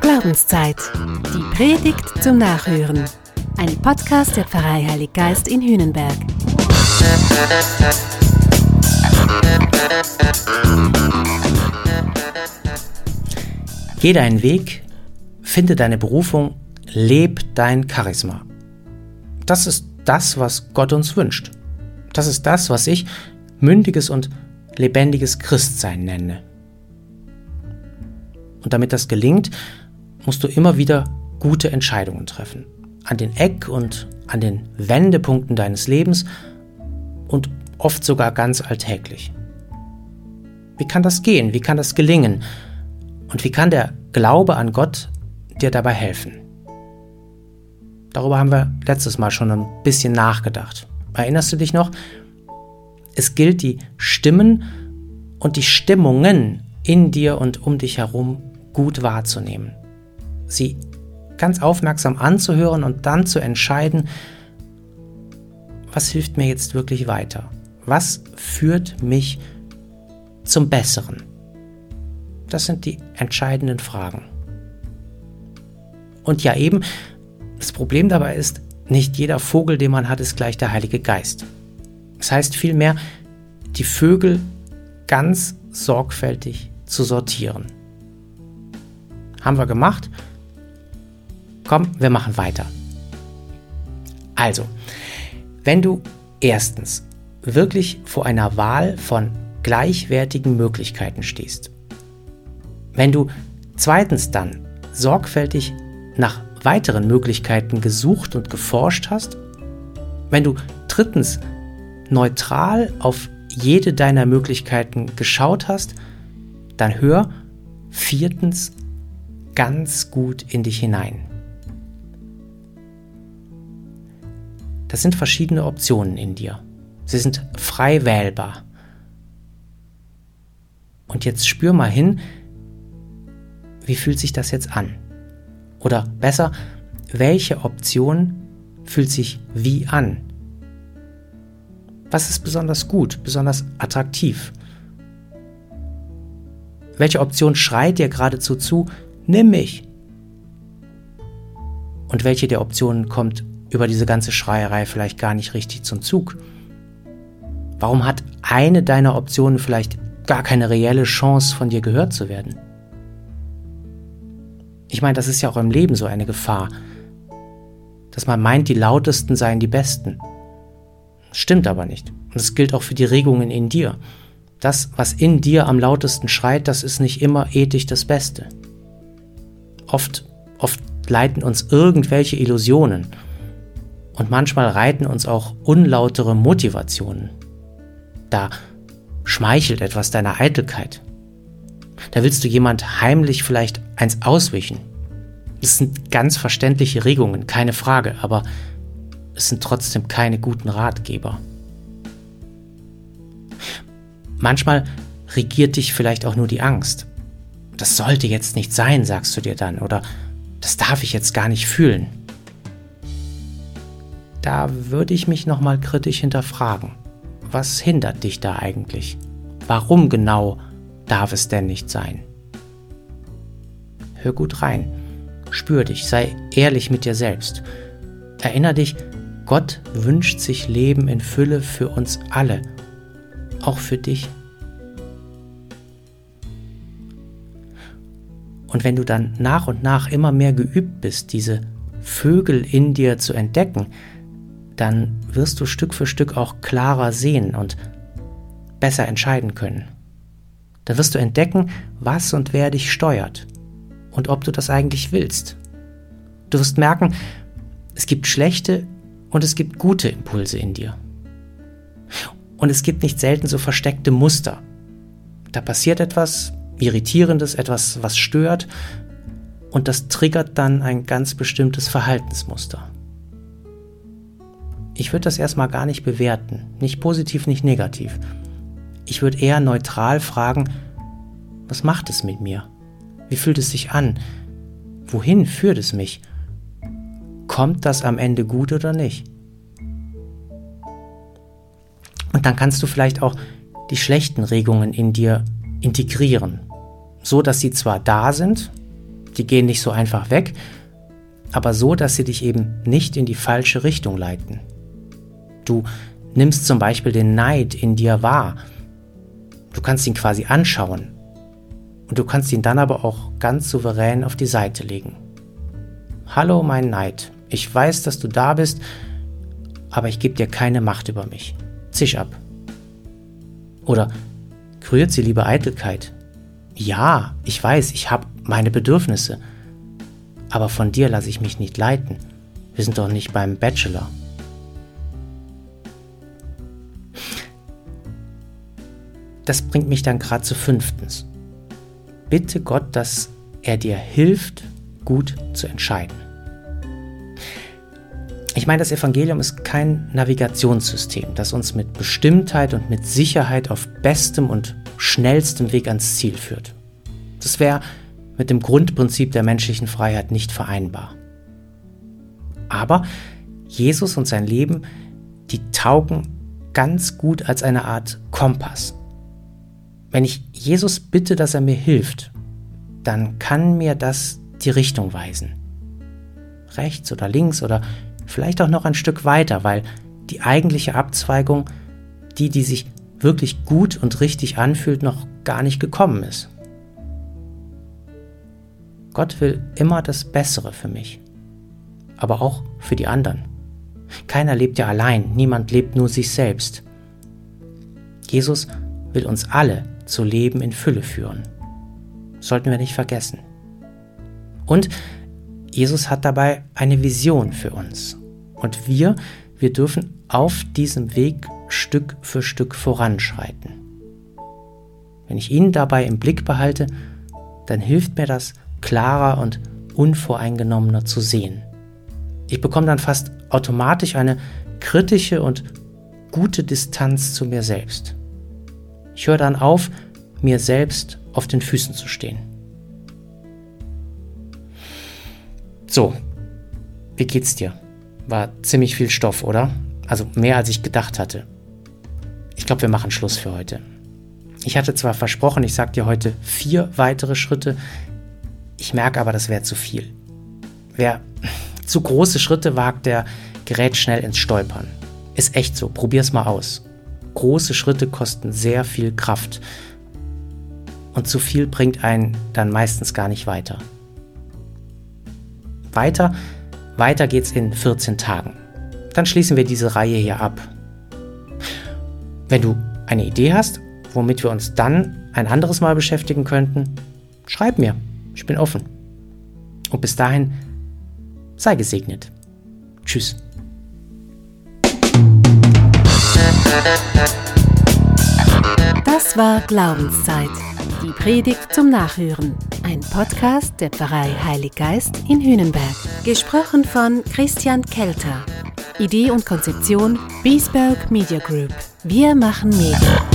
Glaubenszeit. Die Predigt zum Nachhören. Ein Podcast der Pfarrei Heilig Geist in Hühnenberg. Geh deinen Weg, finde deine Berufung, leb dein Charisma. Das ist das, was Gott uns wünscht. Das ist das, was ich mündiges und lebendiges Christsein nenne. Und damit das gelingt, musst du immer wieder gute Entscheidungen treffen. An den Eck- und an den Wendepunkten deines Lebens und oft sogar ganz alltäglich. Wie kann das gehen? Wie kann das gelingen? Und wie kann der Glaube an Gott dir dabei helfen? Darüber haben wir letztes Mal schon ein bisschen nachgedacht. Erinnerst du dich noch? Es gilt, die Stimmen und die Stimmungen in dir und um dich herum gut wahrzunehmen. Sie ganz aufmerksam anzuhören und dann zu entscheiden, was hilft mir jetzt wirklich weiter? Was führt mich zum Besseren? Das sind die entscheidenden Fragen. Und ja eben, das Problem dabei ist, nicht jeder Vogel, den man hat, ist gleich der Heilige Geist. Das heißt vielmehr, die Vögel ganz sorgfältig zu sortieren. Haben wir gemacht? Komm, wir machen weiter. Also, wenn du erstens wirklich vor einer Wahl von gleichwertigen Möglichkeiten stehst, wenn du zweitens dann sorgfältig nach weiteren Möglichkeiten gesucht und geforscht hast, wenn du drittens neutral auf jede deiner Möglichkeiten geschaut hast, dann hör viertens ganz gut in dich hinein. Das sind verschiedene Optionen in dir. Sie sind frei wählbar. Und jetzt spür mal hin, wie fühlt sich das jetzt an? Oder besser, welche Option fühlt sich wie an? Was ist besonders gut, besonders attraktiv? Welche Option schreit dir geradezu zu, nimm mich? Und welche der Optionen kommt über diese ganze Schreierei vielleicht gar nicht richtig zum Zug? Warum hat eine deiner Optionen vielleicht gar keine reelle Chance, von dir gehört zu werden? Ich meine, das ist ja auch im Leben so eine Gefahr, dass man meint, die lautesten seien die besten. Stimmt aber nicht. Und es gilt auch für die Regungen in dir. Das, was in dir am lautesten schreit, das ist nicht immer ethisch das Beste. Oft, oft leiten uns irgendwelche Illusionen. Und manchmal reiten uns auch unlautere Motivationen. Da schmeichelt etwas deiner Eitelkeit. Da willst du jemand heimlich vielleicht eins auswischen. Das sind ganz verständliche Regungen, keine Frage, aber es sind trotzdem keine guten Ratgeber. Manchmal regiert dich vielleicht auch nur die Angst. Das sollte jetzt nicht sein, sagst du dir dann, oder das darf ich jetzt gar nicht fühlen. Da würde ich mich nochmal kritisch hinterfragen. Was hindert dich da eigentlich? Warum genau darf es denn nicht sein? Hör gut rein, spür dich, sei ehrlich mit dir selbst. Erinner dich, Gott wünscht sich Leben in Fülle für uns alle, auch für dich. Und wenn du dann nach und nach immer mehr geübt bist, diese Vögel in dir zu entdecken, dann wirst du Stück für Stück auch klarer sehen und besser entscheiden können. Dann wirst du entdecken, was und wer dich steuert und ob du das eigentlich willst. Du wirst merken, es gibt schlechte und es gibt gute Impulse in dir. Und es gibt nicht selten so versteckte Muster. Da passiert etwas Irritierendes, etwas, was stört, und das triggert dann ein ganz bestimmtes Verhaltensmuster. Ich würde das erstmal gar nicht bewerten, nicht positiv, nicht negativ. Ich würde eher neutral fragen, was macht es mit mir? Wie fühlt es sich an? Wohin führt es mich? Kommt das am Ende gut oder nicht? Und dann kannst du vielleicht auch die schlechten Regungen in dir integrieren. So, dass sie zwar da sind, die gehen nicht so einfach weg, aber so, dass sie dich eben nicht in die falsche Richtung leiten. Du nimmst zum Beispiel den Neid in dir wahr. Du kannst ihn quasi anschauen. Und du kannst ihn dann aber auch ganz souverän auf die Seite legen. Hallo mein Neid, ich weiß, dass du da bist, aber ich gebe dir keine Macht über mich. Zisch ab. Oder rührt sie liebe Eitelkeit? Ja, ich weiß, ich habe meine Bedürfnisse. Aber von dir lasse ich mich nicht leiten. Wir sind doch nicht beim Bachelor. Das bringt mich dann gerade zu fünftens. Bitte Gott, dass er dir hilft, gut zu entscheiden. Ich meine, das Evangelium ist kein Navigationssystem, das uns mit Bestimmtheit und mit Sicherheit auf bestem und schnellstem Weg ans Ziel führt. Das wäre mit dem Grundprinzip der menschlichen Freiheit nicht vereinbar. Aber Jesus und sein Leben, die taugen ganz gut als eine Art Kompass. Wenn ich Jesus bitte, dass er mir hilft, dann kann mir das die Richtung weisen. Rechts oder links oder vielleicht auch noch ein Stück weiter, weil die eigentliche Abzweigung, die, die sich wirklich gut und richtig anfühlt, noch gar nicht gekommen ist. Gott will immer das Bessere für mich, aber auch für die anderen. Keiner lebt ja allein, niemand lebt nur sich selbst. Jesus will uns alle zu Leben in Fülle führen. Sollten wir nicht vergessen. Und Jesus hat dabei eine Vision für uns. Und wir, wir dürfen auf diesem Weg Stück für Stück voranschreiten. Wenn ich ihn dabei im Blick behalte, dann hilft mir das, klarer und unvoreingenommener zu sehen. Ich bekomme dann fast automatisch eine kritische und gute Distanz zu mir selbst. Ich höre dann auf, mir selbst auf den Füßen zu stehen. So, wie geht's dir? War ziemlich viel Stoff, oder? Also mehr als ich gedacht hatte. Ich glaube, wir machen Schluss für heute. Ich hatte zwar versprochen, ich sage dir heute vier weitere Schritte, ich merke aber, das wäre zu viel. Wer zu große Schritte wagt, der gerät schnell ins Stolpern. Ist echt so, probier's mal aus. Große Schritte kosten sehr viel Kraft. Und zu viel bringt einen dann meistens gar nicht weiter. Weiter weiter geht's in 14 Tagen. Dann schließen wir diese Reihe hier ab. Wenn du eine Idee hast, womit wir uns dann ein anderes Mal beschäftigen könnten, schreib mir. Ich bin offen. Und bis dahin, sei gesegnet. Tschüss. Das war Glaubenszeit. Die Predigt zum Nachhören. Ein Podcast der Pfarrei Heilig Geist in Hünenberg. Gesprochen von Christian Kelter. Idee und Konzeption Biesberg Media Group. Wir machen Medien.